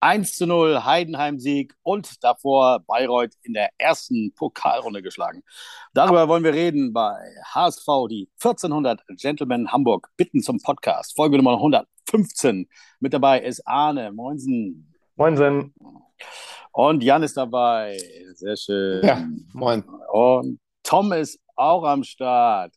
1 zu 0 Heidenheim-Sieg und davor Bayreuth in der ersten Pokalrunde geschlagen. Darüber wollen wir reden bei HSV, die 1400 Gentlemen Hamburg bitten zum Podcast. Folge Nummer 115. Mit dabei ist Arne. Moinsen. Moinsen. Und Jan ist dabei. Sehr schön. Ja, moin. Und Tom ist auch am Start.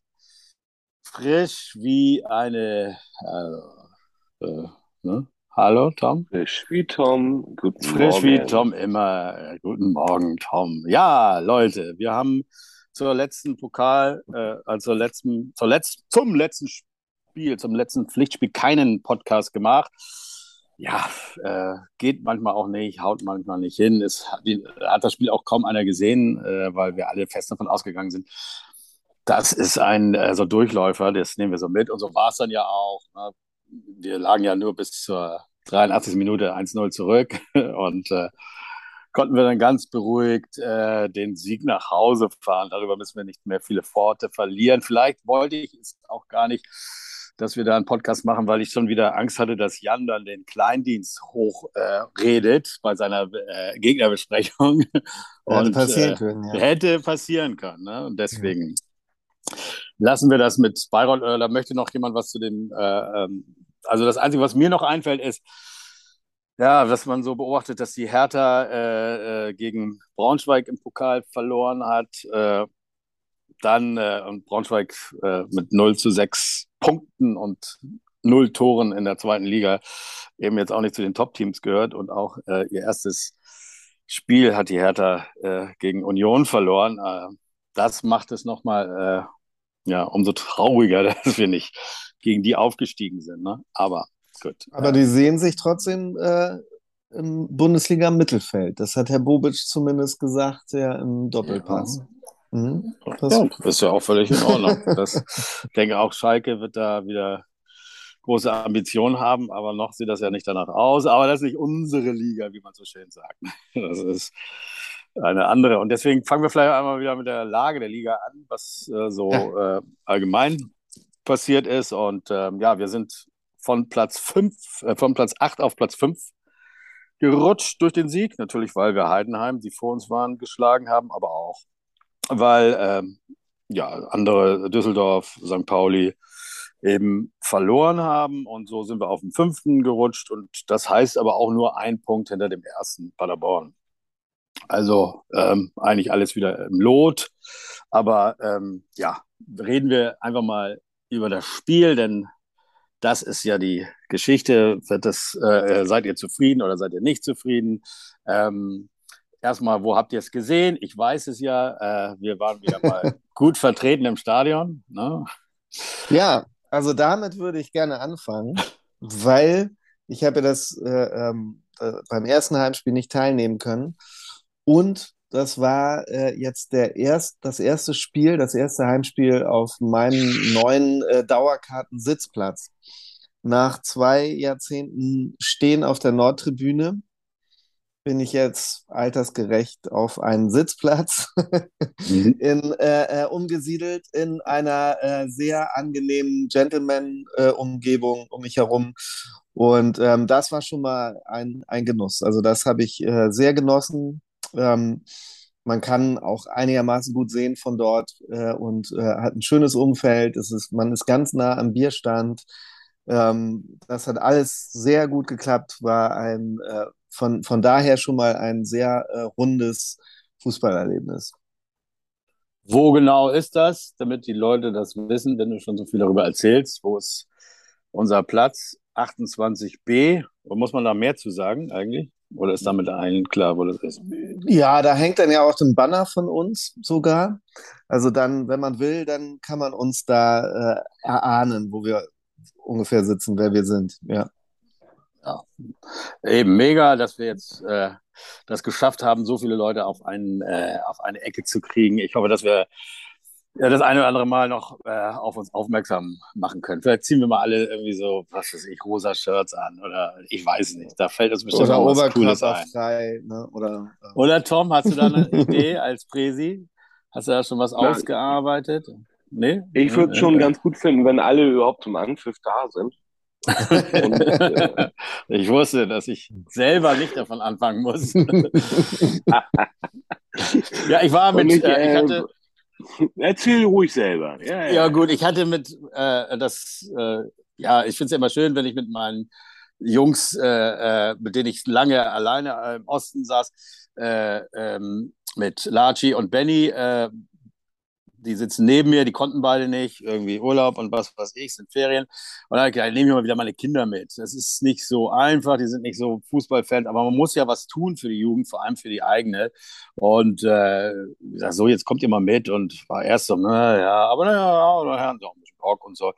Frisch wie eine. Äh, äh, ne? Hallo, Tom. Frisch wie Tom. Guten Frisch Morgen. wie Tom immer. Guten Morgen, Tom. Ja, Leute, wir haben zur letzten Pokal, äh, also letzten, zur letzten, zum letzten Spiel, zum letzten Pflichtspiel keinen Podcast gemacht. Ja, äh, geht manchmal auch nicht, haut manchmal nicht hin. Es hat, die, hat das Spiel auch kaum einer gesehen, äh, weil wir alle fest davon ausgegangen sind. Das ist ein äh, so Durchläufer, das nehmen wir so mit. Und so war es dann ja auch. Ne? Wir lagen ja nur bis zur 83. Minute 1-0 zurück und äh, konnten wir dann ganz beruhigt äh, den Sieg nach Hause fahren. Darüber müssen wir nicht mehr viele Worte verlieren. Vielleicht wollte ich es auch gar nicht, dass wir da einen Podcast machen, weil ich schon wieder Angst hatte, dass Jan dann den Kleindienst hochredet äh, bei seiner äh, Gegnerbesprechung. Und, hätte passieren äh, können, ja. Hätte passieren können. Ne? Und deswegen lassen wir das mit Bayreuth. Oder möchte noch jemand was zu dem äh, ähm, also das Einzige, was mir noch einfällt, ist, ja, dass man so beobachtet, dass die Hertha äh, äh, gegen Braunschweig im Pokal verloren hat. Äh, dann äh, und Braunschweig äh, mit 0 zu 6 Punkten und 0 Toren in der zweiten Liga eben jetzt auch nicht zu den Top-Teams gehört und auch äh, ihr erstes Spiel hat die Hertha gegen Union verloren. das macht es nochmal ja, umso trauriger, dass wir nicht gegen die aufgestiegen sind. Ne? Aber gut. Aber die sehen sich trotzdem äh, im Bundesliga-Mittelfeld. Das hat Herr Bobic zumindest gesagt, ja, im Doppelpass. Ja. Mhm. Das ja, ist ja auch völlig in Ordnung. Das, ich denke, auch Schalke wird da wieder große Ambitionen haben, aber noch sieht das ja nicht danach aus. Aber das ist nicht unsere Liga, wie man so schön sagt. Das ist eine andere. Und deswegen fangen wir vielleicht einmal wieder mit der Lage der Liga an, was äh, so ja. äh, allgemein passiert ist. Und ähm, ja, wir sind von Platz 5, äh, von Platz 8 auf Platz 5 gerutscht durch den Sieg. Natürlich, weil wir Heidenheim, die vor uns waren, geschlagen haben, aber auch, weil ähm, ja, andere Düsseldorf, St. Pauli eben verloren haben. Und so sind wir auf den fünften gerutscht. Und das heißt aber auch nur ein Punkt hinter dem ersten Paderborn. Also ähm, eigentlich alles wieder im Lot. Aber ähm, ja, reden wir einfach mal über das Spiel, denn das ist ja die Geschichte. Das, äh, seid ihr zufrieden oder seid ihr nicht zufrieden? Ähm, erstmal, wo habt ihr es gesehen? Ich weiß es ja. Äh, wir waren wieder mal gut vertreten im Stadion. Ne? Ja, also damit würde ich gerne anfangen, weil ich habe das äh, ähm, äh, beim ersten Heimspiel nicht teilnehmen können. Und das war äh, jetzt der erst, das erste Spiel, das erste Heimspiel auf meinem neuen äh, Dauerkarten-Sitzplatz. Nach zwei Jahrzehnten Stehen auf der Nordtribüne bin ich jetzt altersgerecht auf einen Sitzplatz mhm. in, äh, äh, umgesiedelt in einer äh, sehr angenehmen Gentleman-Umgebung um mich herum. Und ähm, das war schon mal ein, ein Genuss. Also das habe ich äh, sehr genossen. Ähm, man kann auch einigermaßen gut sehen von dort äh, und äh, hat ein schönes Umfeld. Es ist, man ist ganz nah am Bierstand. Ähm, das hat alles sehr gut geklappt, war ein äh, von, von daher schon mal ein sehr äh, rundes Fußballerlebnis. Wo genau ist das, damit die Leute das wissen, wenn du schon so viel darüber erzählst? Wo ist unser Platz? 28b. Wo muss man da mehr zu sagen eigentlich? Oder ist damit allen klar, wo das ist? Ja, da hängt dann ja auch ein Banner von uns sogar. Also dann, wenn man will, dann kann man uns da äh, erahnen, wo wir ungefähr sitzen, wer wir sind. Ja. ja. Eben mega, dass wir jetzt äh, das geschafft haben, so viele Leute auf, einen, äh, auf eine Ecke zu kriegen. Ich hoffe, dass wir ja, das eine oder andere Mal noch äh, auf uns aufmerksam machen können. Vielleicht ziehen wir mal alle irgendwie so, was weiß ich, rosa Shirts an oder ich weiß nicht. Da fällt uns bestimmt oder auch was Cooles ein. Frei, ne? oder, äh. oder Tom, hast du da eine Idee als Präsi? Hast du da schon was Nein. ausgearbeitet? Nee? Ich würde es schon ganz gut finden, wenn alle überhaupt zum Anpfiff da sind. Und, äh, ich wusste, dass ich selber nicht davon anfangen muss. ja, ich war mit, ich, äh, ich hatte, Erzähl ruhig selber. Ja, ja. ja gut, ich hatte mit, äh, das, äh, ja, ich finde es immer schön, wenn ich mit meinen Jungs, äh, äh, mit denen ich lange alleine äh, im Osten saß, äh, ähm, mit Laci und Benny, äh, die sitzen neben mir, die konnten beide nicht, irgendwie Urlaub und was weiß ich, sind Ferien. Und dann ich nehme ich mal wieder meine Kinder mit. Das ist nicht so einfach, die sind nicht so Fußballfans, aber man muss ja was tun für die Jugend, vor allem für die eigene. Und äh, ich sag so, jetzt kommt ihr mal mit und war erst so, na ja, aber naja, ja, Bock und so.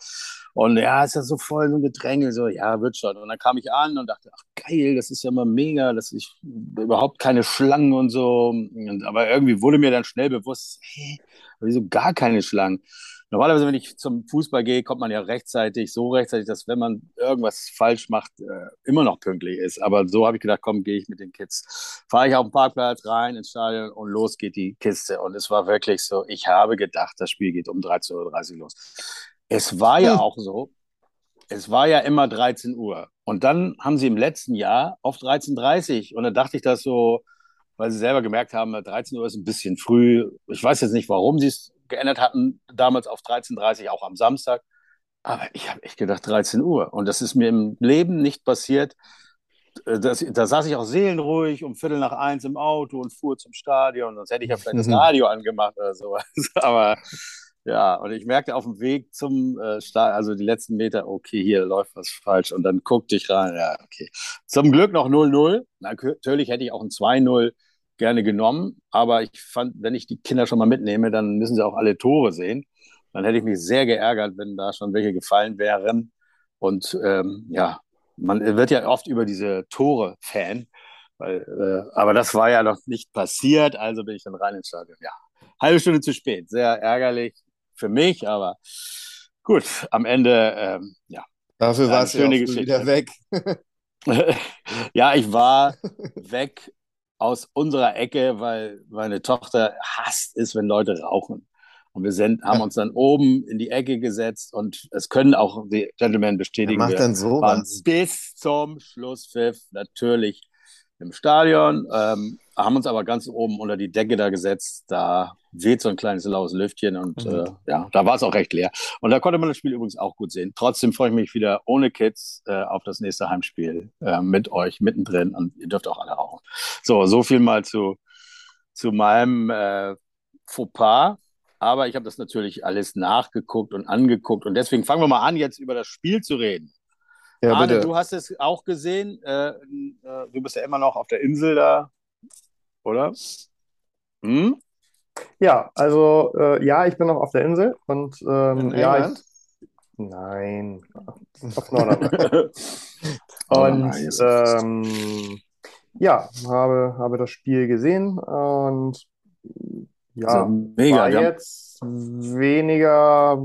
Und ja, ist ja so voll so ein Gedränge, so, ja, wird schon. Und dann kam ich an und dachte, ach geil, das ist ja mal mega, dass ich überhaupt keine Schlangen und so. Und, aber irgendwie wurde mir dann schnell bewusst, hey, wieso gar keine Schlangen? Normalerweise, wenn ich zum Fußball gehe, kommt man ja rechtzeitig, so rechtzeitig, dass wenn man irgendwas falsch macht, äh, immer noch pünktlich ist. Aber so habe ich gedacht, komm, gehe ich mit den Kids. Fahre ich auf den Parkplatz rein ins Stadion und los geht die Kiste. Und es war wirklich so, ich habe gedacht, das Spiel geht um 13.30 Uhr los. Es war ja auch so, es war ja immer 13 Uhr. Und dann haben sie im letzten Jahr auf 13.30 Uhr. Und dann dachte ich das so, weil sie selber gemerkt haben, 13 Uhr ist ein bisschen früh. Ich weiß jetzt nicht, warum sie es geändert hatten, damals auf 13.30 Uhr, auch am Samstag. Aber ich habe echt gedacht, 13 Uhr. Und das ist mir im Leben nicht passiert. Das, da saß ich auch seelenruhig um Viertel nach eins im Auto und fuhr zum Stadion. Sonst hätte ich ja vielleicht das Radio angemacht oder sowas. Aber ja, und ich merkte auf dem Weg zum äh, Start, also die letzten Meter, okay, hier läuft was falsch. Und dann guckte ich rein, ja, okay. Zum Glück noch 0-0. Natürlich hätte ich auch ein 2-0 gerne genommen, aber ich fand, wenn ich die Kinder schon mal mitnehme, dann müssen sie auch alle Tore sehen. Dann hätte ich mich sehr geärgert, wenn da schon welche gefallen wären. Und ähm, ja, man wird ja oft über diese Tore Fan, weil, äh, aber das war ja noch nicht passiert, also bin ich dann rein ins Stadion. Ja, halbe Stunde zu spät, sehr ärgerlich für mich, aber gut, am Ende, ähm, ja. Dafür war es schöne Geschichte. wieder weg. ja, ich war weg aus unserer Ecke, weil meine Tochter hasst es, wenn Leute rauchen. Und wir sind, haben uns dann oben in die Ecke gesetzt und es können auch die Gentlemen bestätigen. Wer macht dann so bis zum Schlusspfiff natürlich im Stadion, ähm, haben uns aber ganz oben unter die Decke da gesetzt. Da weht so ein kleines laues Lüftchen und mhm. äh, ja, da war es auch recht leer. Und da konnte man das Spiel übrigens auch gut sehen. Trotzdem freue ich mich wieder ohne Kids äh, auf das nächste Heimspiel äh, mit euch mittendrin und ihr dürft auch alle rauchen. So, so viel mal zu, zu meinem äh, Fauxpas. Aber ich habe das natürlich alles nachgeguckt und angeguckt und deswegen fangen wir mal an, jetzt über das Spiel zu reden. Ja, Arne, bitte. du hast es auch gesehen. Äh, äh, du bist ja immer noch auf der Insel da, oder? Hm? Ja, also äh, ja, ich bin noch auf der Insel und ähm, ja, ich, nein, auf Norderney. Oh, und ähm, ja, habe, habe das Spiel gesehen und ja, also mega, war jetzt weniger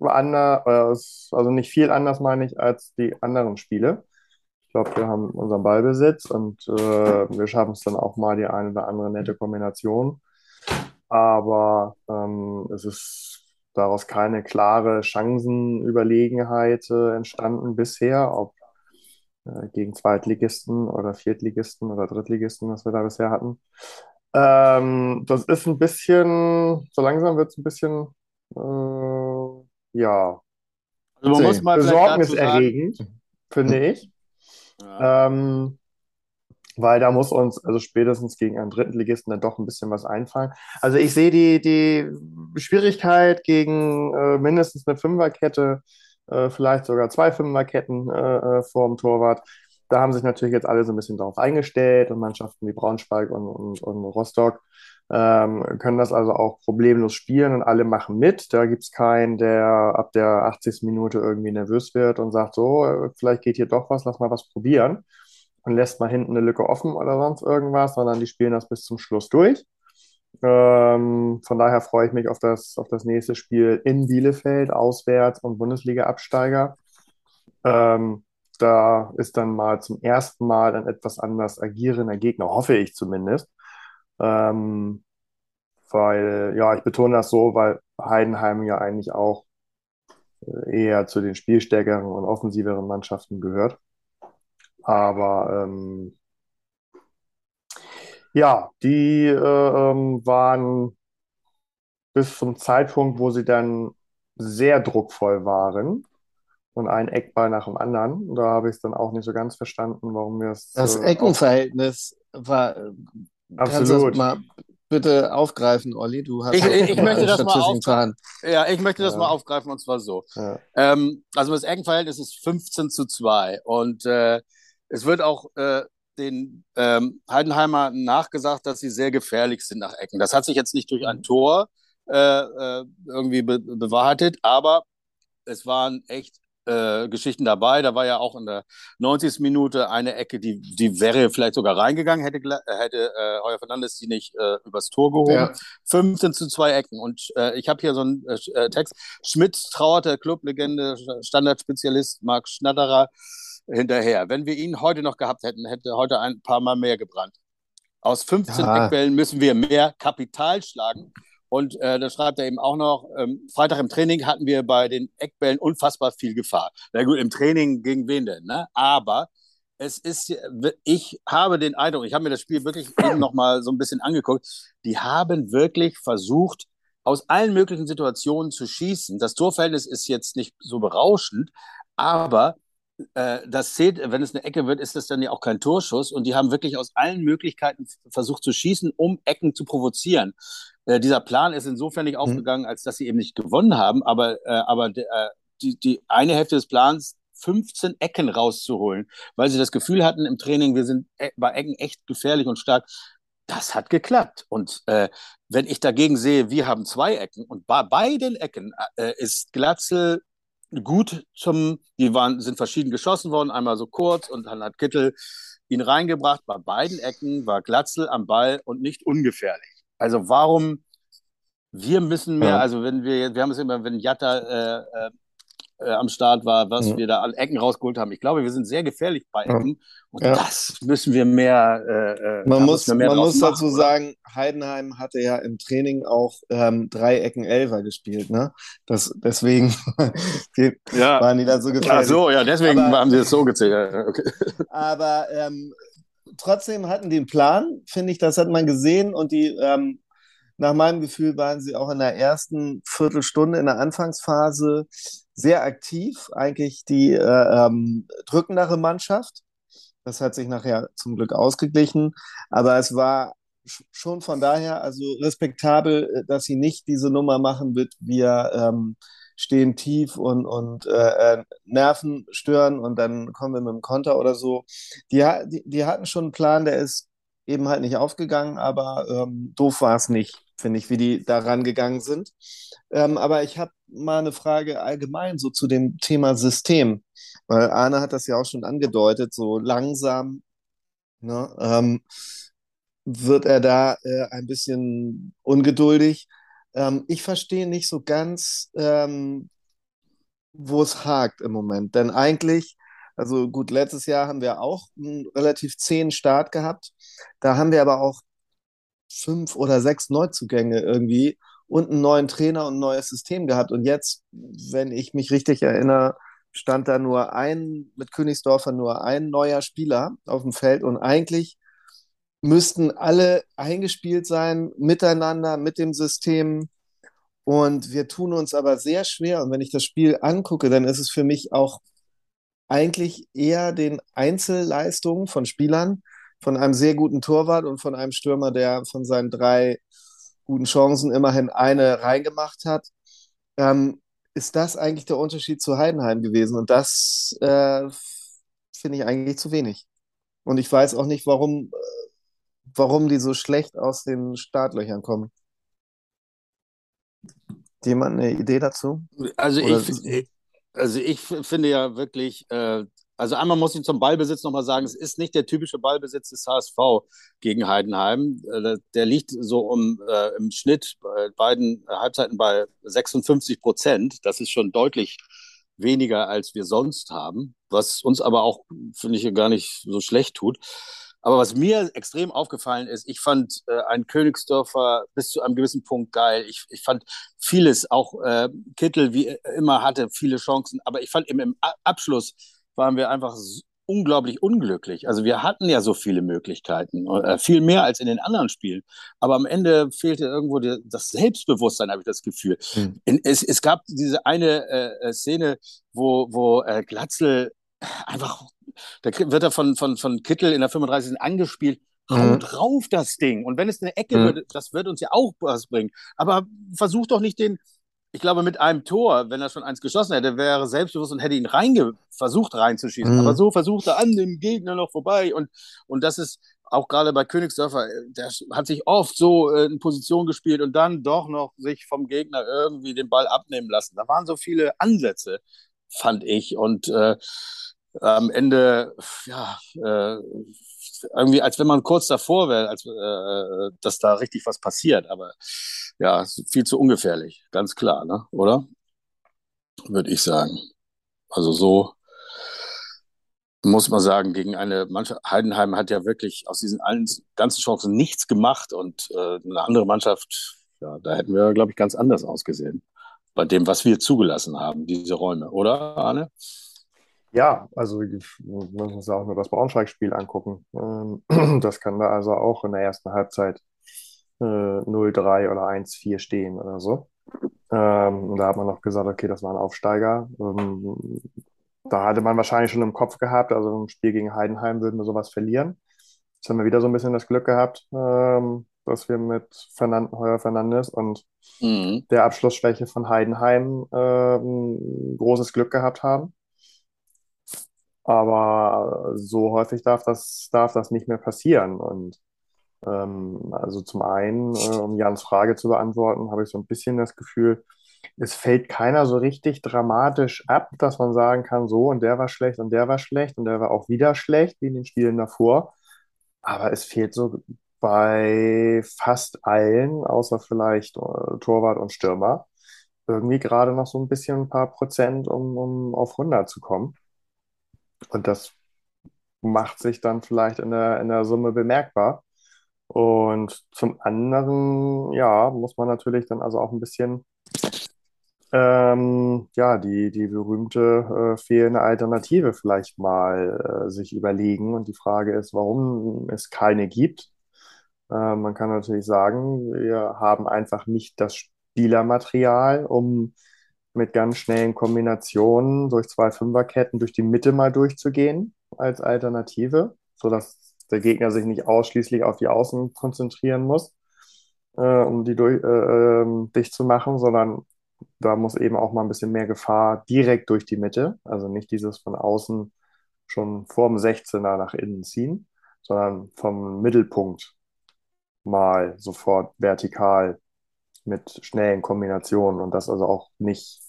anders, also nicht viel anders, meine ich, als die anderen Spiele. Glaube, wir haben unseren Ballbesitz und äh, wir schaffen es dann auch mal die eine oder andere nette Kombination. Aber ähm, es ist daraus keine klare Chancenüberlegenheit äh, entstanden bisher, ob äh, gegen Zweitligisten oder Viertligisten oder Drittligisten, was wir da bisher hatten. Ähm, das ist ein bisschen, so langsam wird es ein bisschen, äh, ja, also man muss mal besorgniserregend, finde ich. Ja. Ähm, weil da muss uns, also spätestens gegen einen Drittligisten dann doch ein bisschen was einfallen. Also ich sehe die, die Schwierigkeit gegen äh, mindestens eine Fünferkette, äh, vielleicht sogar zwei Fünferketten äh, äh vor dem Torwart da haben sich natürlich jetzt alle so ein bisschen darauf eingestellt und Mannschaften wie Braunschweig und, und, und Rostock ähm, können das also auch problemlos spielen und alle machen mit. Da gibt es keinen, der ab der 80. Minute irgendwie nervös wird und sagt, so, vielleicht geht hier doch was, lass mal was probieren und lässt mal hinten eine Lücke offen oder sonst irgendwas, sondern die spielen das bis zum Schluss durch. Ähm, von daher freue ich mich auf das, auf das nächste Spiel in Bielefeld, auswärts und Bundesliga-Absteiger. Ähm, da ist dann mal zum ersten Mal ein etwas anders agierender Gegner, hoffe ich zumindest. Ähm, weil, ja, ich betone das so, weil Heidenheim ja eigentlich auch eher zu den spielstärkeren und offensiveren Mannschaften gehört. Aber ähm, ja, die äh, ähm, waren bis zum Zeitpunkt, wo sie dann sehr druckvoll waren und ein Eckball nach dem anderen. Da habe ich es dann auch nicht so ganz verstanden, warum wir es. Das äh, Eckenverhältnis war. Absolut. mal bitte aufgreifen, Olli. Du hast ich, ich, ich möchte das mal aufgreifen. Ja, ich möchte das ja. mal aufgreifen und zwar so. Ja. Ähm, also das Eckenverhältnis ist 15 zu 2 und äh, es wird auch äh, den ähm, Heidenheimer nachgesagt, dass sie sehr gefährlich sind nach Ecken. Das hat sich jetzt nicht durch ein mhm. Tor äh, äh, irgendwie be bewahrheitet, aber es waren echt äh, Geschichten dabei. Da war ja auch in der 90. Minute eine Ecke, die, die wäre vielleicht sogar reingegangen, hätte, hätte äh, Heuer Fernandes die nicht äh, übers Tor gehoben. Ja. 15 zu zwei Ecken. Und äh, ich habe hier so einen äh, Text. Schmidt trauerte Clublegende, Standardspezialist Marc Schnatterer hinterher. Wenn wir ihn heute noch gehabt hätten, hätte heute ein paar Mal mehr gebrannt. Aus 15 ja. Eckbällen müssen wir mehr Kapital schlagen. Und äh, da schreibt er eben auch noch, ähm, Freitag im Training hatten wir bei den Eckbällen unfassbar viel Gefahr. Na gut, im Training gegen wen denn? Ne? Aber es ist, ich habe den Eindruck, ich habe mir das Spiel wirklich eben noch mal so ein bisschen angeguckt, die haben wirklich versucht, aus allen möglichen Situationen zu schießen. Das Torverhältnis ist jetzt nicht so berauschend, aber äh, das zählt, wenn es eine Ecke wird, ist das dann ja auch kein Torschuss. Und die haben wirklich aus allen Möglichkeiten versucht zu schießen, um Ecken zu provozieren. Äh, dieser Plan ist insofern nicht mhm. aufgegangen, als dass sie eben nicht gewonnen haben, aber, äh, aber äh, die, die eine Hälfte des Plans 15 Ecken rauszuholen, weil sie das Gefühl hatten im Training, wir sind e-, bei Ecken echt gefährlich und stark. Das hat geklappt. Und äh, wenn ich dagegen sehe, wir haben zwei Ecken und bei beiden Ecken äh, ist Glatzel gut zum, die waren, sind verschieden geschossen worden, einmal so kurz und dann hat Kittel ihn reingebracht. Bei beiden Ecken war Glatzel am Ball und nicht ungefährlich. Also warum wir müssen mehr, ja. also wenn wir, wir haben es immer, wenn Jatta äh, äh, äh, am Start war, was ja. wir da an Ecken rausgeholt haben. Ich glaube, wir sind sehr gefährlich bei Ecken. Und ja. das müssen wir mehr. Äh, äh man muss, mehr man muss dazu oder? sagen, Heidenheim hatte ja im Training auch ähm, drei Ecken Elfer gespielt. Ne? Das, deswegen waren die da so gefährlich. Ach so, ja, deswegen aber, haben sie es so gezählt. Okay. Aber ähm, trotzdem hatten einen Plan, finde ich, das hat man gesehen und die ähm, nach meinem Gefühl waren sie auch in der ersten Viertelstunde in der Anfangsphase sehr aktiv, eigentlich die äh, ähm, drückendere Mannschaft. Das hat sich nachher zum Glück ausgeglichen, aber es war schon von daher also respektabel, äh, dass sie nicht diese Nummer machen wird, wir ähm, stehen tief und, und äh, äh, Nerven stören und dann kommen wir mit dem Konter oder so. Die, die, die hatten schon einen Plan, der ist eben halt nicht aufgegangen, aber ähm, doof war es nicht finde ich, wie die da rangegangen sind. Ähm, aber ich habe mal eine Frage allgemein so zu dem Thema System, weil Arne hat das ja auch schon angedeutet, so langsam ne, ähm, wird er da äh, ein bisschen ungeduldig. Ähm, ich verstehe nicht so ganz, ähm, wo es hakt im Moment, denn eigentlich also gut, letztes Jahr haben wir auch einen relativ zähen Start gehabt. Da haben wir aber auch fünf oder sechs Neuzugänge irgendwie und einen neuen Trainer und ein neues System gehabt. Und jetzt, wenn ich mich richtig erinnere, stand da nur ein, mit Königsdorfer nur ein neuer Spieler auf dem Feld und eigentlich müssten alle eingespielt sein miteinander, mit dem System. Und wir tun uns aber sehr schwer. Und wenn ich das Spiel angucke, dann ist es für mich auch eigentlich eher den Einzelleistungen von Spielern, von einem sehr guten Torwart und von einem Stürmer, der von seinen drei guten Chancen immerhin eine reingemacht hat. Ähm, ist das eigentlich der Unterschied zu Heidenheim gewesen? Und das äh, finde ich eigentlich zu wenig. Und ich weiß auch nicht, warum, warum die so schlecht aus den Startlöchern kommen. Jemand eine Idee dazu? Also ich, also ich finde ja wirklich, äh, also einmal muss ich zum Ballbesitz nochmal sagen, es ist nicht der typische Ballbesitz des HSV gegen Heidenheim. Äh, der liegt so um, äh, im Schnitt bei beiden Halbzeiten bei 56 Prozent. Das ist schon deutlich weniger, als wir sonst haben, was uns aber auch, finde ich, gar nicht so schlecht tut. Aber was mir extrem aufgefallen ist, ich fand äh, ein Königsdörfer bis zu einem gewissen Punkt geil. Ich, ich fand vieles, auch äh, Kittel wie immer hatte viele Chancen, aber ich fand im, im Abschluss waren wir einfach unglaublich unglücklich. Also wir hatten ja so viele Möglichkeiten, äh, viel mehr als in den anderen Spielen. Aber am Ende fehlte irgendwo die, das Selbstbewusstsein, habe ich das Gefühl. Hm. In, es, es gab diese eine äh, Szene, wo, wo äh, Glatzel einfach, da wird er von, von, von Kittel in der 35. angespielt, haut mhm. drauf das Ding. Und wenn es eine Ecke mhm. wird, das wird uns ja auch was bringen. Aber versuch doch nicht den, ich glaube, mit einem Tor, wenn er schon eins geschossen hätte, wäre er selbstbewusst und hätte ihn reinge versucht reinzuschießen. Mhm. Aber so versucht er an dem Gegner noch vorbei. Und, und das ist auch gerade bei Königsdörfer, der hat sich oft so äh, in Position gespielt und dann doch noch sich vom Gegner irgendwie den Ball abnehmen lassen. Da waren so viele Ansätze, fand ich. Und äh, am Ende, ja, äh, irgendwie, als wenn man kurz davor wäre, als äh, dass da richtig was passiert. Aber ja, viel zu ungefährlich, ganz klar, ne? oder? Würde ich sagen. Also so muss man sagen, gegen eine Mannschaft, Heidenheim hat ja wirklich aus diesen ganzen Chancen nichts gemacht und äh, eine andere Mannschaft, ja, da hätten wir, glaube ich, ganz anders ausgesehen. Bei dem, was wir zugelassen haben, diese Räume, oder, Arne? Ja, also wir müssen uns auch nur das Braunschweig-Spiel angucken. Ähm, das kann da also auch in der ersten Halbzeit 0-3 äh, oder 1-4 stehen oder so. Ähm, und da hat man noch gesagt, okay, das war ein Aufsteiger. Ähm, da hatte man wahrscheinlich schon im Kopf gehabt, also im Spiel gegen Heidenheim würden wir sowas verlieren. Jetzt haben wir wieder so ein bisschen das Glück gehabt, dass wir mit Fernand, Heuer Fernandes und mhm. der Abschlussschwäche von Heidenheim großes Glück gehabt haben. Aber so häufig darf das, darf das nicht mehr passieren. Und ähm, also zum einen, äh, um Jans Frage zu beantworten, habe ich so ein bisschen das Gefühl, es fällt keiner so richtig dramatisch ab, dass man sagen kann, so und der war schlecht und der war schlecht und der war auch wieder schlecht, wie in den Spielen davor. Aber es fehlt so bei fast allen, außer vielleicht äh, Torwart und Stürmer, irgendwie gerade noch so ein bisschen ein paar Prozent, um, um auf 100 zu kommen. Und das macht sich dann vielleicht in der, in der Summe bemerkbar. Und zum anderen, ja, muss man natürlich dann also auch ein bisschen, ähm, ja, die, die berühmte äh, fehlende Alternative vielleicht mal äh, sich überlegen. Und die Frage ist, warum es keine gibt. Äh, man kann natürlich sagen, wir haben einfach nicht das Spielermaterial, um mit ganz schnellen Kombinationen durch zwei Fünferketten durch die Mitte mal durchzugehen als Alternative, sodass der Gegner sich nicht ausschließlich auf die Außen konzentrieren muss, äh, um die durch, äh, ähm, dicht zu machen, sondern da muss eben auch mal ein bisschen mehr Gefahr direkt durch die Mitte, also nicht dieses von außen schon vorm 16er nach innen ziehen, sondern vom Mittelpunkt mal sofort vertikal mit schnellen Kombinationen und das also auch nicht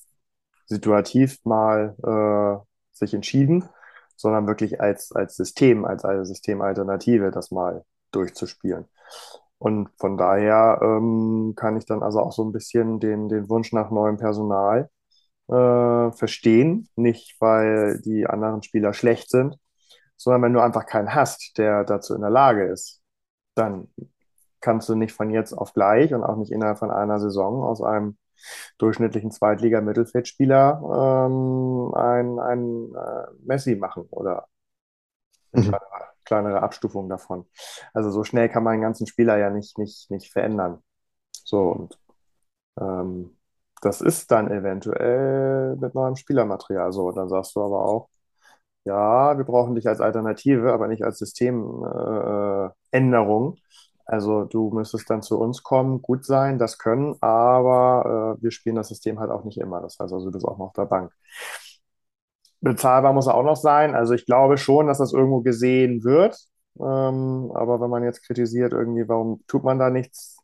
situativ mal äh, sich entschieden, sondern wirklich als, als System, als eine Systemalternative das mal durchzuspielen. Und von daher ähm, kann ich dann also auch so ein bisschen den, den Wunsch nach neuem Personal äh, verstehen. Nicht, weil die anderen Spieler schlecht sind, sondern wenn du einfach keinen hast, der dazu in der Lage ist, dann kannst du nicht von jetzt auf gleich und auch nicht innerhalb von einer Saison aus einem durchschnittlichen Zweitliga-Mittelfeldspieler ähm, ein, ein äh, Messi machen oder eine mhm. kleinere, kleinere, Abstufung davon. Also so schnell kann man einen ganzen Spieler ja nicht, nicht, nicht verändern. So und ähm, das ist dann eventuell mit neuem Spielermaterial so. Dann sagst du aber auch, ja, wir brauchen dich als Alternative, aber nicht als Systemänderung. Äh, also du müsstest dann zu uns kommen, gut sein, das können, aber äh, wir spielen das System halt auch nicht immer. Das heißt also, du bist auch noch auf der Bank. Bezahlbar muss er auch noch sein. Also ich glaube schon, dass das irgendwo gesehen wird. Ähm, aber wenn man jetzt kritisiert, irgendwie, warum tut man da nichts,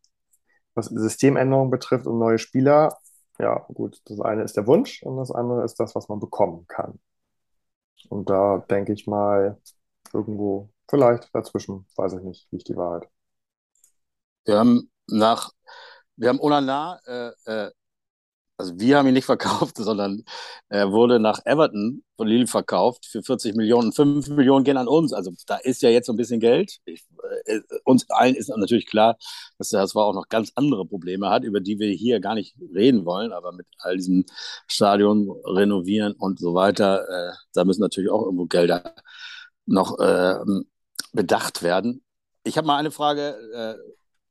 was Systemänderungen betrifft und neue Spieler, ja gut, das eine ist der Wunsch und das andere ist das, was man bekommen kann. Und da denke ich mal, irgendwo vielleicht dazwischen, weiß ich nicht, liegt die Wahrheit. Wir haben nach, wir haben Onana äh, äh, also wir haben ihn nicht verkauft, sondern er wurde nach Everton von Lille verkauft für 40 Millionen. 5 Millionen gehen an uns. Also da ist ja jetzt so ein bisschen Geld. Ich, äh, uns allen ist natürlich klar, dass der HSV auch noch ganz andere Probleme hat, über die wir hier gar nicht reden wollen. Aber mit all diesem Stadion renovieren und so weiter, äh, da müssen natürlich auch irgendwo Gelder noch äh, bedacht werden. Ich habe mal eine Frage.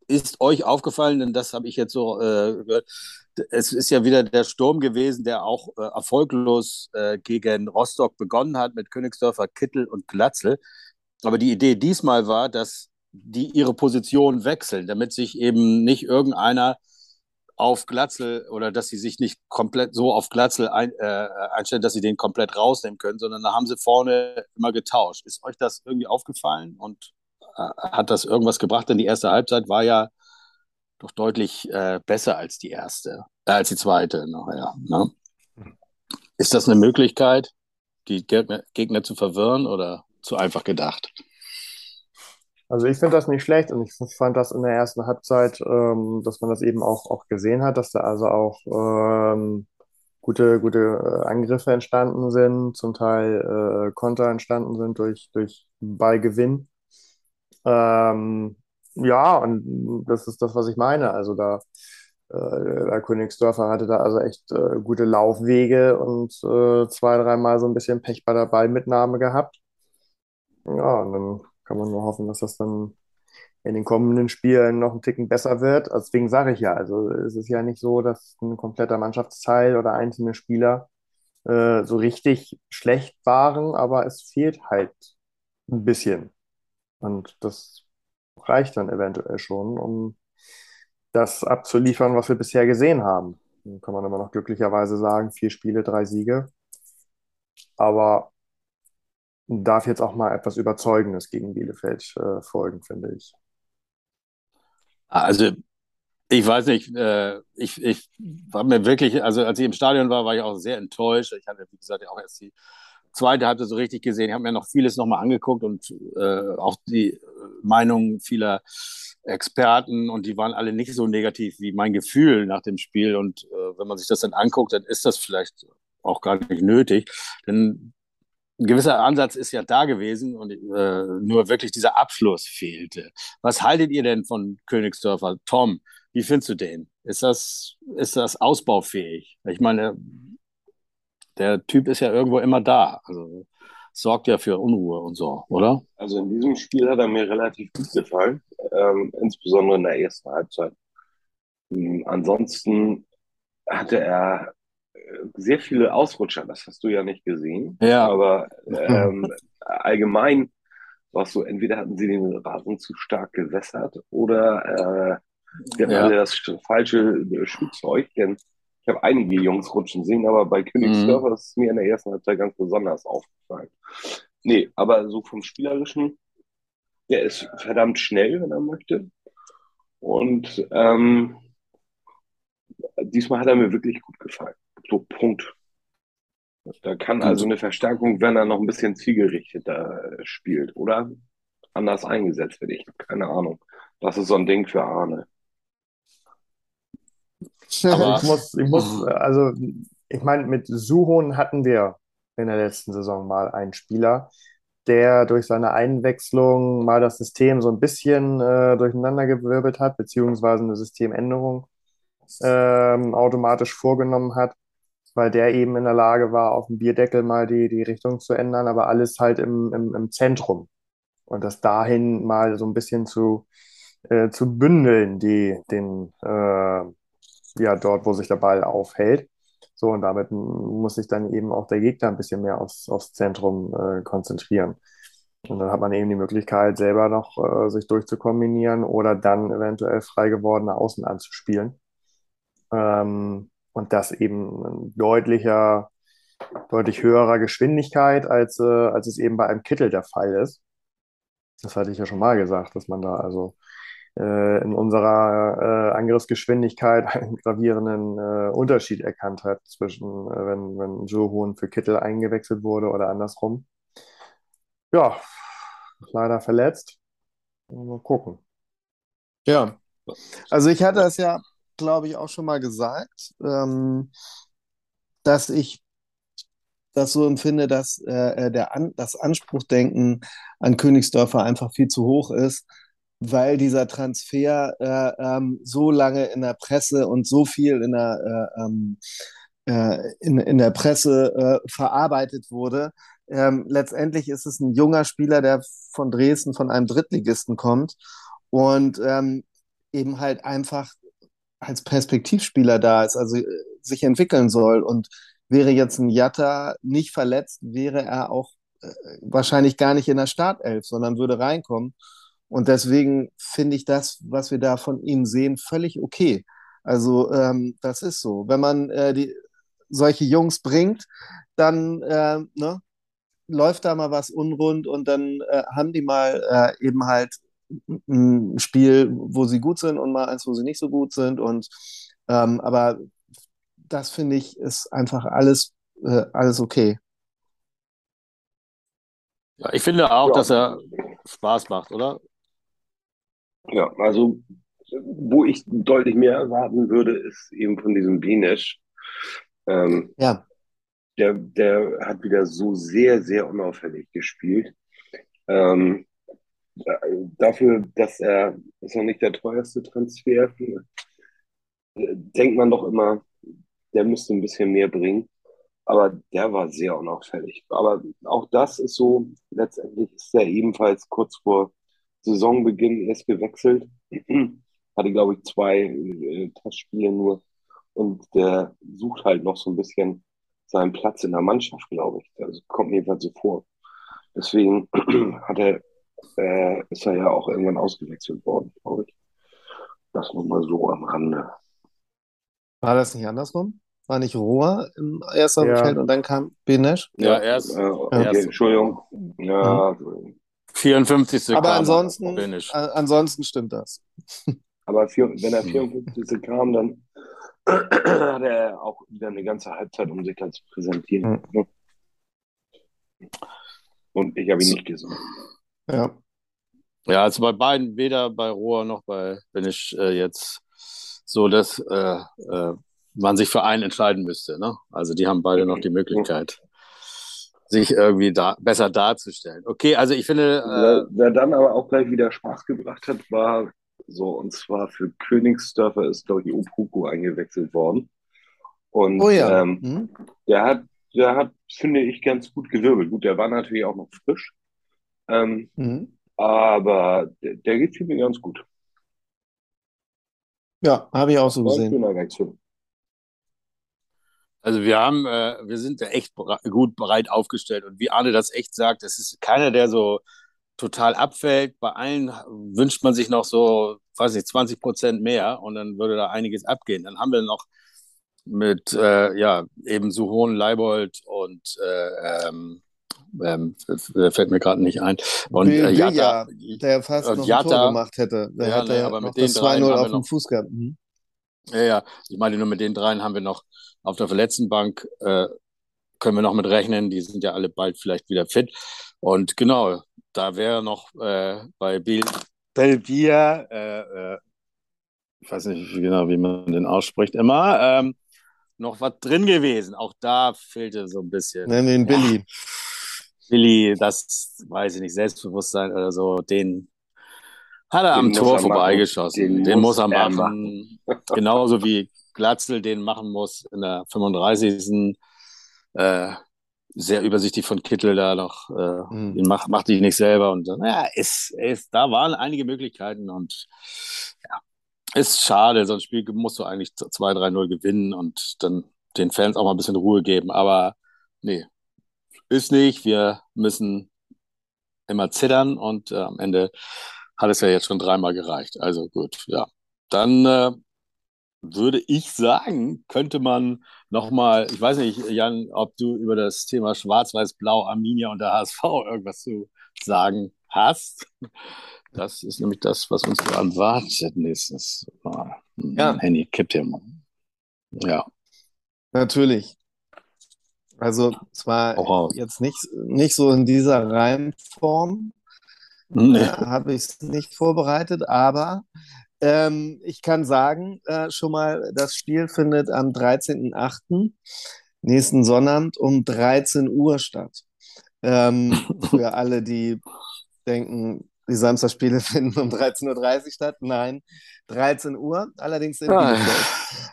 Ist euch aufgefallen, denn das habe ich jetzt so äh, gehört, es ist ja wieder der Sturm gewesen, der auch äh, erfolglos äh, gegen Rostock begonnen hat mit Königsdörfer, Kittel und Glatzel. Aber die Idee diesmal war, dass die ihre Position wechseln, damit sich eben nicht irgendeiner auf Glatzel oder dass sie sich nicht komplett so auf Glatzel ein, äh, einstellen, dass sie den komplett rausnehmen können, sondern da haben sie vorne immer getauscht. Ist euch das irgendwie aufgefallen und hat das irgendwas gebracht? Denn die erste Halbzeit war ja doch deutlich äh, besser als die erste, äh, als die zweite nachher. Ne? Ist das eine Möglichkeit, die Gegner, Gegner zu verwirren oder zu einfach gedacht? Also ich finde das nicht schlecht und ich fand das in der ersten Halbzeit, ähm, dass man das eben auch, auch gesehen hat, dass da also auch ähm, gute, gute äh, Angriffe entstanden sind, zum Teil äh, Konter entstanden sind durch, durch Ballgewinn. Ähm, ja, und das ist das, was ich meine. Also da, äh, Königsdörfer hatte da also echt äh, gute Laufwege und äh, zwei, dreimal so ein bisschen Pech bei der Ballmitnahme gehabt. Ja, und dann kann man nur hoffen, dass das dann in den kommenden Spielen noch ein Ticken besser wird. Deswegen sage ich ja, also es ist ja nicht so, dass ein kompletter Mannschaftsteil oder einzelne Spieler äh, so richtig schlecht waren, aber es fehlt halt ein bisschen. Und das reicht dann eventuell schon, um das abzuliefern, was wir bisher gesehen haben. Dann kann man immer noch glücklicherweise sagen, vier Spiele, drei Siege. Aber darf jetzt auch mal etwas Überzeugendes gegen Bielefeld äh, folgen, finde ich. Also ich weiß nicht, äh, ich, ich war mir wirklich, also als ich im Stadion war, war ich auch sehr enttäuscht. Ich hatte, wie gesagt, auch erst die zweite Halbzeit so richtig gesehen. Ich habe mir noch vieles nochmal angeguckt und äh, auch die Meinungen vieler Experten und die waren alle nicht so negativ wie mein Gefühl nach dem Spiel. Und äh, wenn man sich das dann anguckt, dann ist das vielleicht auch gar nicht nötig. Denn ein gewisser Ansatz ist ja da gewesen und äh, nur wirklich dieser Abschluss fehlte. Was haltet ihr denn von Königsdörfer? Tom, wie findest du den? Ist das, ist das ausbaufähig? Ich meine, der Typ ist ja irgendwo immer da. Also sorgt ja für Unruhe und so, oder? Also in diesem Spiel hat er mir relativ gut gefallen, ähm, insbesondere in der ersten Halbzeit. Ähm, ansonsten hatte er äh, sehr viele Ausrutscher, das hast du ja nicht gesehen. Ja. Aber ähm, allgemein war es so, entweder hatten sie den Rasen zu stark gewässert oder äh, hatten ja. das falsche Schuhzeug, denn ich habe einige Jungs rutschen sehen, aber bei Königsdörfer mhm. ist mir in der ersten Halbzeit ganz besonders aufgefallen. Nee, aber so vom Spielerischen, der ist verdammt schnell, wenn er möchte. Und ähm, diesmal hat er mir wirklich gut gefallen. So, Punkt. Da kann also eine Verstärkung, wenn er noch ein bisschen zielgerichteter spielt oder anders eingesetzt wird. Ich habe keine Ahnung. Das ist so ein Ding für Arne. Ich muss, ich muss, also ich meine, mit Suhon hatten wir in der letzten Saison mal einen Spieler, der durch seine Einwechslung mal das System so ein bisschen äh, durcheinandergewirbelt hat, beziehungsweise eine Systemänderung ähm, automatisch vorgenommen hat, weil der eben in der Lage war, auf dem Bierdeckel mal die, die Richtung zu ändern, aber alles halt im, im, im Zentrum. Und das dahin mal so ein bisschen zu, äh, zu bündeln, die, den, äh, ja dort, wo sich der Ball aufhält. So, und damit muss sich dann eben auch der Gegner ein bisschen mehr aufs, aufs Zentrum äh, konzentrieren. Und dann hat man eben die Möglichkeit, selber noch äh, sich durchzukombinieren oder dann eventuell frei gewordene Außen anzuspielen. Ähm, und das eben deutlicher, deutlich höherer Geschwindigkeit, als, äh, als es eben bei einem Kittel der Fall ist. Das hatte ich ja schon mal gesagt, dass man da also in unserer äh, Angriffsgeschwindigkeit einen gravierenden äh, Unterschied erkannt hat zwischen, äh, wenn, wenn Joe Hohn für Kittel eingewechselt wurde oder andersrum. Ja, leider verletzt. Mal gucken. Ja, also ich hatte das ja glaube ich, auch schon mal gesagt, ähm, dass ich das so empfinde, dass äh, der An das Anspruchdenken an Königsdörfer einfach viel zu hoch ist, weil dieser Transfer äh, ähm, so lange in der Presse und so viel in der, äh, ähm, äh, in, in der Presse äh, verarbeitet wurde. Ähm, letztendlich ist es ein junger Spieler, der von Dresden, von einem Drittligisten kommt und ähm, eben halt einfach als Perspektivspieler da ist, also äh, sich entwickeln soll. Und wäre jetzt ein Jatta nicht verletzt, wäre er auch äh, wahrscheinlich gar nicht in der Startelf, sondern würde reinkommen. Und deswegen finde ich das, was wir da von ihm sehen, völlig okay. Also ähm, das ist so. Wenn man äh, die, solche Jungs bringt, dann äh, ne, läuft da mal was unrund und dann äh, haben die mal äh, eben halt ein Spiel, wo sie gut sind und mal eins, wo sie nicht so gut sind. Und ähm, aber das finde ich ist einfach alles, äh, alles okay. Ja, ich finde auch, ja. dass er Spaß macht, oder? Ja, also wo ich deutlich mehr erwarten würde, ist eben von diesem Benesch. Ähm, ja. Der, der hat wieder so sehr, sehr unauffällig gespielt. Ähm, dafür, dass er ist noch nicht der teuerste Transfer. Denkt man doch immer, der müsste ein bisschen mehr bringen. Aber der war sehr unauffällig. Aber auch das ist so, letztendlich ist er ebenfalls kurz vor Saisonbeginn erst gewechselt. Hatte, glaube ich, zwei äh, Testspiele nur. Und der sucht halt noch so ein bisschen seinen Platz in der Mannschaft, glaube ich. Das kommt mir jedenfalls so vor. Deswegen hat er, äh, ist er ja auch irgendwann ausgewechselt worden, glaube ich. Das nochmal so am Rande. War das nicht andersrum? War nicht Rohr im ersten ja. Feld und dann kam Benesch? Ja, erst. Äh, okay. Entschuldigung. Ja, mhm. 54. Aber ansonsten, ansonsten stimmt das. Aber vier, wenn er 54. Mhm. kam, dann hat er auch wieder eine ganze Halbzeit, um sich da zu präsentieren. Mhm. Und ich habe ihn nicht gesehen. Ja. Ja, also bei beiden, weder bei Rohr noch bei Benisch äh, jetzt so, dass äh, äh, man sich für einen entscheiden müsste. Ne? Also die haben beide noch die Möglichkeit, sich irgendwie da, besser darzustellen. Okay, also ich finde. Äh, wer, dann aber auch gleich wieder Spaß gebracht hat, war so, und zwar für Königsdörfer ist, glaube ich, Opoku eingewechselt worden. Und oh ja. ähm, hm. der hat, der hat, finde ich, ganz gut gewirbelt. Gut, der war natürlich auch noch frisch. Ähm, mhm. Aber der, der geht mir ganz gut. Ja, habe ich auch so gesehen. Schöner Wechsel. Also wir haben, äh, wir sind da echt gut bereit aufgestellt und wie Arne das echt sagt, es ist keiner, der so total abfällt. Bei allen wünscht man sich noch so, weiß nicht, 20 Prozent mehr und dann würde da einiges abgehen. Dann haben wir noch mit, äh, ja, eben Suhon, Leibold und äh, ähm, ähm, fällt mir gerade nicht ein. Und äh, Jatta, der fast noch Jatta, ein Tor gemacht hätte. Der ja, hätte ne, ja aber mit den 2-0 auf dem Fuß gehabt. Mhm. Ja, ja, ich meine, nur mit den dreien haben wir noch auf der Verletztenbank, äh, können wir noch mit rechnen. Die sind ja alle bald vielleicht wieder fit. Und genau, da wäre noch äh, bei Belgier, äh, äh, ich weiß nicht genau, wie man den ausspricht, immer, ähm, noch was drin gewesen. Auch da fehlte so ein bisschen. Wir ihn Billy. Ja, Billy, das weiß ich nicht, Selbstbewusstsein oder so, den hat er den am Tor vorbeigeschossen. Den, den, muss er machen. machen. Genauso wie Glatzel den machen muss in der 35. Äh, sehr übersichtlich von Kittel da noch. Äh, mhm. Den macht, macht die nicht selber. Und ja, ist, ist, da waren einige Möglichkeiten und ja, ist schade. So ein Spiel musst du eigentlich 2-3-0 gewinnen und dann den Fans auch mal ein bisschen Ruhe geben. Aber nee, ist nicht. Wir müssen immer zittern und äh, am Ende hat es ja jetzt schon dreimal gereicht. Also gut, ja. Dann äh, würde ich sagen, könnte man nochmal, ich weiß nicht, Jan, ob du über das Thema Schwarz-Weiß-Blau, Arminia und der HSV irgendwas zu sagen hast. Das ist nämlich das, was uns erwartet nächstes Mal. Ja. Handy kippt hier mal. Ja. Natürlich. Also es war jetzt nicht, nicht so in dieser Reimform, nee. äh, habe ich es nicht vorbereitet, aber Ähm, ich kann sagen, äh, schon mal, das Spiel findet am 13.08. nächsten Sonnabend um 13 Uhr statt. Ähm, für alle, die denken, die Samstagspiele finden um 13.30 Uhr statt. Nein, 13 Uhr, allerdings in ah. Bielefeld.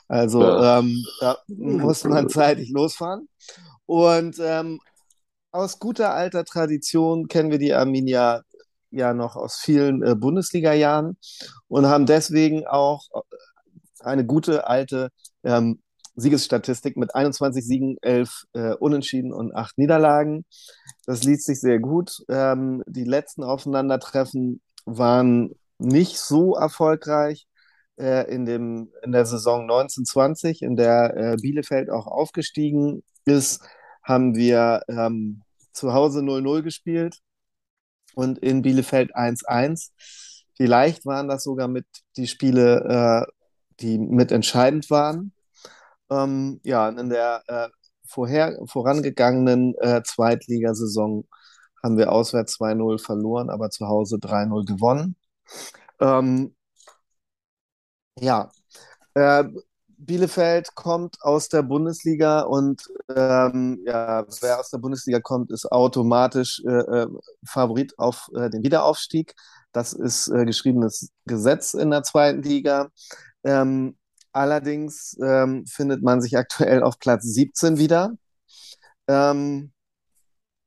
Also ja. ähm, da muss man zeitig losfahren. Und ähm, aus guter alter Tradition kennen wir die Arminia ja noch aus vielen äh, Bundesliga-Jahren und haben deswegen auch äh, eine gute alte ähm, Siegesstatistik mit 21 Siegen, 11 äh, Unentschieden und 8 Niederlagen. Das liest sich sehr gut. Ähm, die letzten Aufeinandertreffen waren nicht so erfolgreich äh, in, dem, in der Saison 1920, in der äh, Bielefeld auch aufgestiegen ist, haben wir ähm, zu Hause 0-0 gespielt und in Bielefeld 1-1. Vielleicht waren das sogar mit die Spiele, äh, die mit entscheidend waren. Ähm, ja, in der äh, vorher, vorangegangenen äh, Zweitligasaison haben wir auswärts 2-0 verloren, aber zu Hause 3-0 gewonnen. Ähm, ja, äh, Bielefeld kommt aus der Bundesliga und ähm, ja, wer aus der Bundesliga kommt, ist automatisch äh, äh Favorit auf äh, den Wiederaufstieg. Das ist äh, geschriebenes Gesetz in der zweiten Liga. Ähm, allerdings ähm, findet man sich aktuell auf Platz 17 wieder. Ähm,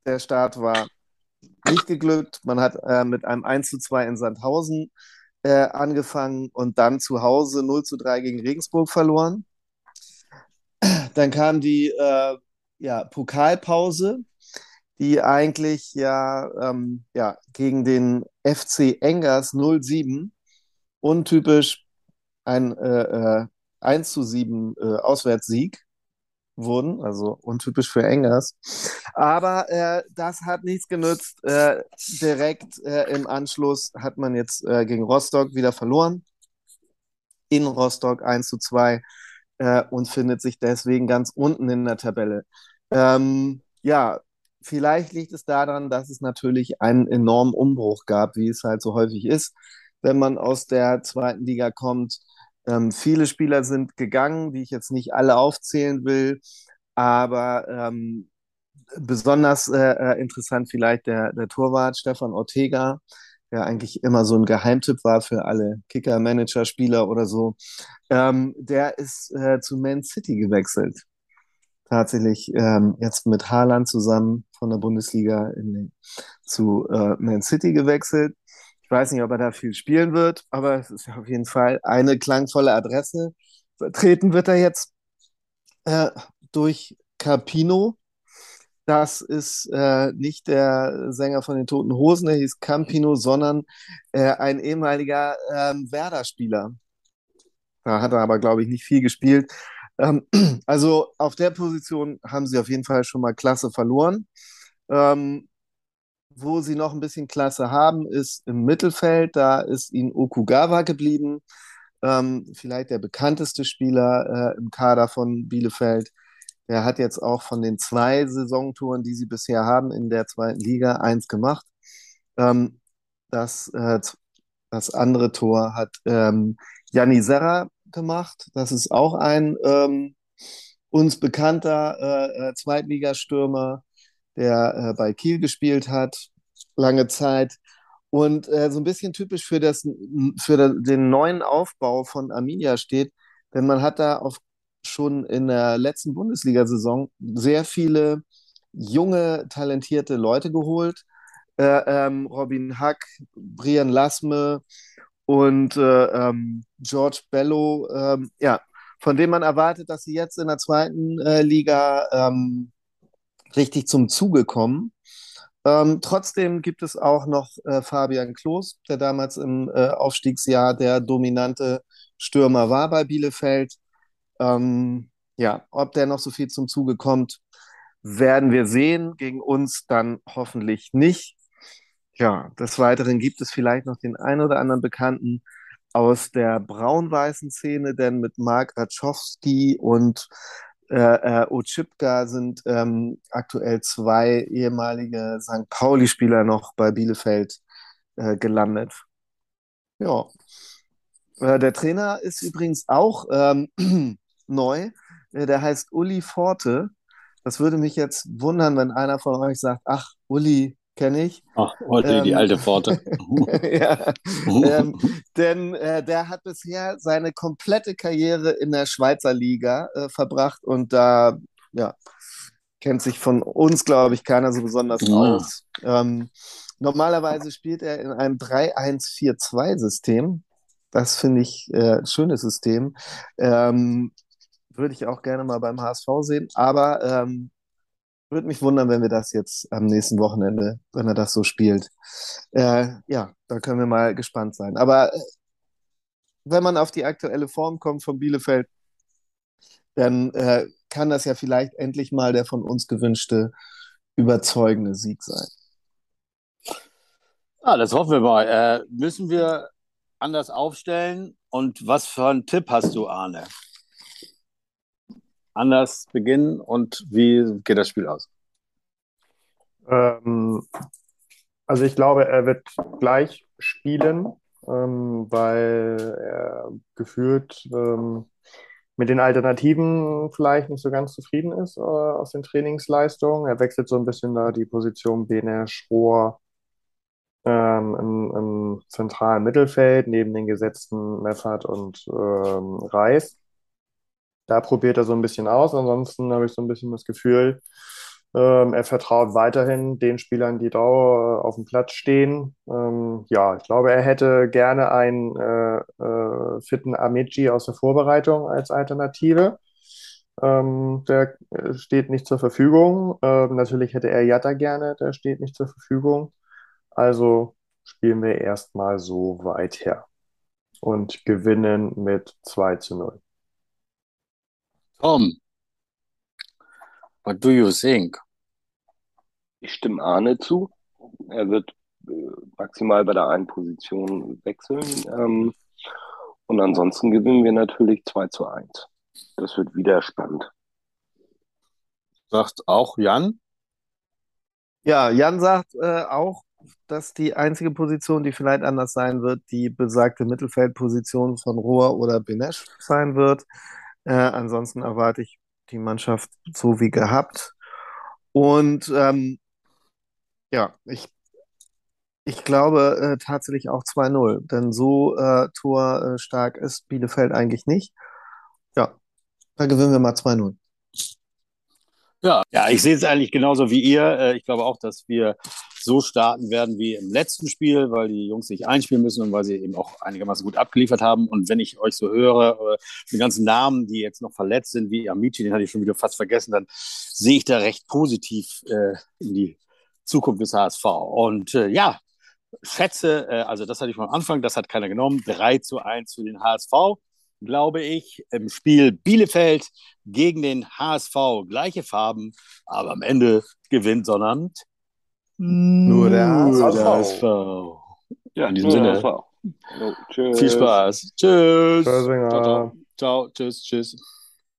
der Start war nicht geglückt. Man hat äh, mit einem 1 zu 2 in Sandhausen äh, angefangen und dann zu Hause 0 zu 3 gegen Regensburg verloren. Dann kam die äh, ja, Pokalpause, die eigentlich ja, ähm, ja gegen den FC Engers 07 untypisch ein äh, 1 äh, zu 7 äh, Auswärtssieg wurden, also untypisch für Engers. Aber äh, das hat nichts genützt. Äh, direkt äh, im Anschluss hat man jetzt äh, gegen Rostock wieder verloren. In Rostock 1 zu 2 äh, und findet sich deswegen ganz unten in der Tabelle. Ähm, ja, vielleicht liegt es daran, dass es natürlich einen enormen Umbruch gab, wie es halt so häufig ist, wenn man aus der zweiten Liga kommt ähm, viele Spieler sind gegangen, die ich jetzt nicht alle aufzählen will, aber ähm, besonders äh, äh, interessant vielleicht der, der Torwart Stefan Ortega, der eigentlich immer so ein Geheimtipp war für alle Kicker, Manager, Spieler oder so. Ähm, der ist äh, zu Man City gewechselt. Tatsächlich ähm, jetzt mit Haaland zusammen von der Bundesliga in, zu äh, Man City gewechselt. Ich weiß nicht, ob er da viel spielen wird, aber es ist auf jeden Fall eine klangvolle Adresse. Vertreten wird er jetzt äh, durch Capino. Das ist äh, nicht der Sänger von den Toten Hosen, der hieß Campino, sondern äh, ein ehemaliger ähm, Werder-Spieler. Da hat er aber, glaube ich, nicht viel gespielt. Ähm, also auf der Position haben sie auf jeden Fall schon mal klasse verloren. Ähm, wo sie noch ein bisschen Klasse haben, ist im Mittelfeld. Da ist ihnen Okugawa geblieben. Ähm, vielleicht der bekannteste Spieler äh, im Kader von Bielefeld. Der hat jetzt auch von den zwei Saisontouren, die sie bisher haben, in der zweiten Liga eins gemacht. Ähm, das, äh, das andere Tor hat ähm, Janni Serra gemacht. Das ist auch ein ähm, uns bekannter äh, äh Zweitligastürmer, der äh, bei Kiel gespielt hat, lange Zeit. Und äh, so ein bisschen typisch für, das, für den neuen Aufbau von Arminia steht, denn man hat da auf, schon in der letzten Bundesliga-Saison sehr viele junge, talentierte Leute geholt. Äh, ähm, Robin Hack, Brian Lasme und äh, ähm, George Bello, ähm, ja, von denen man erwartet, dass sie jetzt in der zweiten äh, Liga ähm, richtig zum Zuge kommen. Ähm, trotzdem gibt es auch noch äh, Fabian Klos, der damals im äh, Aufstiegsjahr der dominante Stürmer war bei Bielefeld. Ähm, ja, ob der noch so viel zum Zuge kommt, werden wir sehen. Gegen uns dann hoffentlich nicht. Ja, des Weiteren gibt es vielleicht noch den einen oder anderen Bekannten aus der braun-weißen Szene, denn mit Mark Ratschowski und äh, äh, Ochipka sind ähm, aktuell zwei ehemalige St. Pauli-Spieler noch bei Bielefeld äh, gelandet. Ja. Äh, der Trainer ist übrigens auch ähm, neu. Äh, der heißt Uli Forte. Das würde mich jetzt wundern, wenn einer von euch sagt, ach, Uli kenne ich. Ach, heute ähm, die alte Pforte. ja, ähm, denn äh, der hat bisher seine komplette Karriere in der Schweizer Liga äh, verbracht und da, ja, kennt sich von uns, glaube ich, keiner so besonders ja. aus. Ähm, normalerweise spielt er in einem 3-1-4-2-System. Das finde ich äh, ein schönes System. Ähm, würde ich auch gerne mal beim HSV sehen. Aber ähm, würde mich wundern, wenn wir das jetzt am nächsten Wochenende, wenn er das so spielt. Äh, ja, da können wir mal gespannt sein. Aber äh, wenn man auf die aktuelle Form kommt von Bielefeld, dann äh, kann das ja vielleicht endlich mal der von uns gewünschte überzeugende Sieg sein. Ja, das hoffen wir mal. Äh, müssen wir anders aufstellen? Und was für einen Tipp hast du, Arne? Anders beginnen und wie geht das Spiel aus? Ähm, also ich glaube, er wird gleich spielen, ähm, weil er gefühlt ähm, mit den Alternativen vielleicht nicht so ganz zufrieden ist äh, aus den Trainingsleistungen. Er wechselt so ein bisschen da die Position Benesch, Rohr ähm, im, im, zentralen Mittelfeld neben den gesetzten Meffert und ähm, Reis da probiert er so ein bisschen aus. Ansonsten habe ich so ein bisschen das Gefühl, ähm, er vertraut weiterhin den Spielern, die da äh, auf dem Platz stehen. Ähm, ja, ich glaube, er hätte gerne einen äh, äh, fitten Amici aus der Vorbereitung als Alternative. Ähm, der äh, steht nicht zur Verfügung. Ähm, natürlich hätte er Jatta gerne, der steht nicht zur Verfügung. Also spielen wir erstmal so weit her und gewinnen mit 2 zu 0. Tom, what do you think? Ich stimme Arne zu. Er wird äh, maximal bei der einen Position wechseln. Ähm, und ansonsten gewinnen wir natürlich 2 zu 1. Das wird wieder spannend. Sagt auch Jan? Ja, Jan sagt äh, auch, dass die einzige Position, die vielleicht anders sein wird, die besagte Mittelfeldposition von Rohr oder Benesch sein wird. Äh, ansonsten erwarte ich die Mannschaft so wie gehabt. Und ähm, ja, ich, ich glaube äh, tatsächlich auch 2-0, denn so äh, torstark ist Bielefeld eigentlich nicht. Ja, da gewinnen wir mal 2-0. Ja, ja, ich sehe es eigentlich genauso wie ihr. Äh, ich glaube auch, dass wir so starten werden wie im letzten Spiel, weil die Jungs sich einspielen müssen und weil sie eben auch einigermaßen gut abgeliefert haben. Und wenn ich euch so höre, äh, die ganzen Namen, die jetzt noch verletzt sind, wie Amici, den hatte ich schon wieder fast vergessen, dann sehe ich da recht positiv äh, in die Zukunft des HSV. Und ja, schätze, also das hatte ich von Anfang, das hat keiner genommen, 3 zu 1 für den HSV glaube ich, im Spiel Bielefeld gegen den HSV. Gleiche Farben, aber am Ende gewinnt Sonnabend nur der HSV. Ja, in diesem Sinne. Oh, Viel Spaß. Tschüss. Ciao, ciao. ciao. Tschüss. Tschüss.